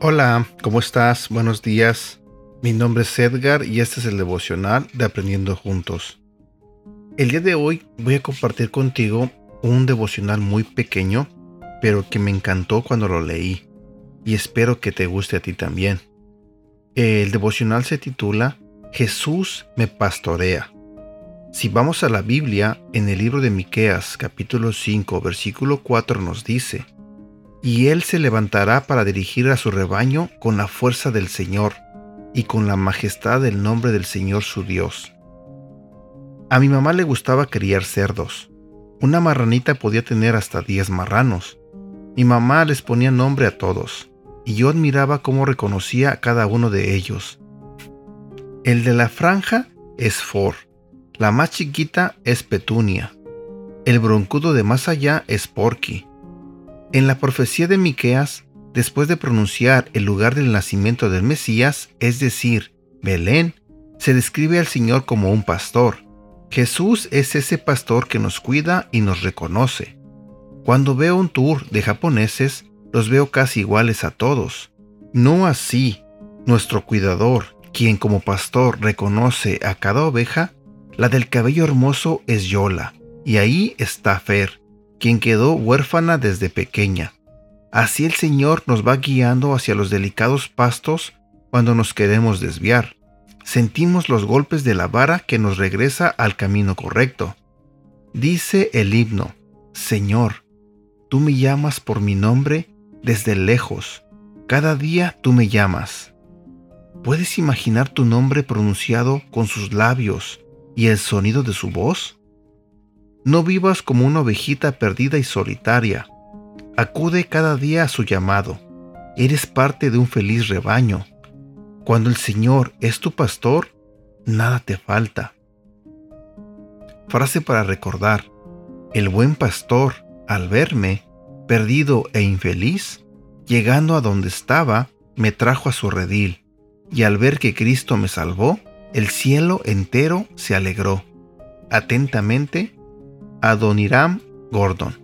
Hola, ¿cómo estás? Buenos días. Mi nombre es Edgar y este es el devocional de Aprendiendo Juntos. El día de hoy voy a compartir contigo un devocional muy pequeño, pero que me encantó cuando lo leí y espero que te guste a ti también. El devocional se titula Jesús me pastorea. Si vamos a la Biblia, en el libro de Miqueas, capítulo 5, versículo 4 nos dice: y él se levantará para dirigir a su rebaño con la fuerza del Señor y con la majestad del nombre del Señor su Dios. A mi mamá le gustaba criar cerdos. Una marranita podía tener hasta 10 marranos. Mi mamá les ponía nombre a todos, y yo admiraba cómo reconocía a cada uno de ellos. El de la franja es For, la más chiquita es Petunia, el broncudo de más allá es Porky, en la profecía de Miqueas, después de pronunciar el lugar del nacimiento del Mesías, es decir, Belén, se describe al Señor como un pastor. Jesús es ese pastor que nos cuida y nos reconoce. Cuando veo un tour de japoneses, los veo casi iguales a todos. No así, nuestro cuidador, quien como pastor reconoce a cada oveja, la del cabello hermoso es Yola, y ahí está Fer, quien quedó huérfana desde pequeña. Así el Señor nos va guiando hacia los delicados pastos cuando nos queremos desviar. Sentimos los golpes de la vara que nos regresa al camino correcto. Dice el himno, Señor, tú me llamas por mi nombre desde lejos. Cada día tú me llamas. ¿Puedes imaginar tu nombre pronunciado con sus labios y el sonido de su voz? No vivas como una ovejita perdida y solitaria. Acude cada día a su llamado. Eres parte de un feliz rebaño. Cuando el Señor es tu pastor, nada te falta. Frase para recordar. El buen pastor, al verme, perdido e infeliz, llegando a donde estaba, me trajo a su redil, y al ver que Cristo me salvó, el cielo entero se alegró. Atentamente, Adoniram Gordon.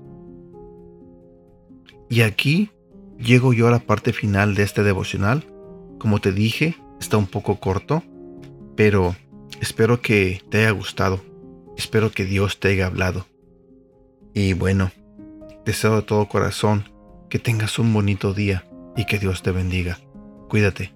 Y aquí llego yo a la parte final de este devocional. Como te dije, está un poco corto, pero espero que te haya gustado. Espero que Dios te haya hablado. Y bueno, deseo de todo corazón que tengas un bonito día y que Dios te bendiga. Cuídate.